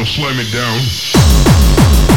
gonna slam it down.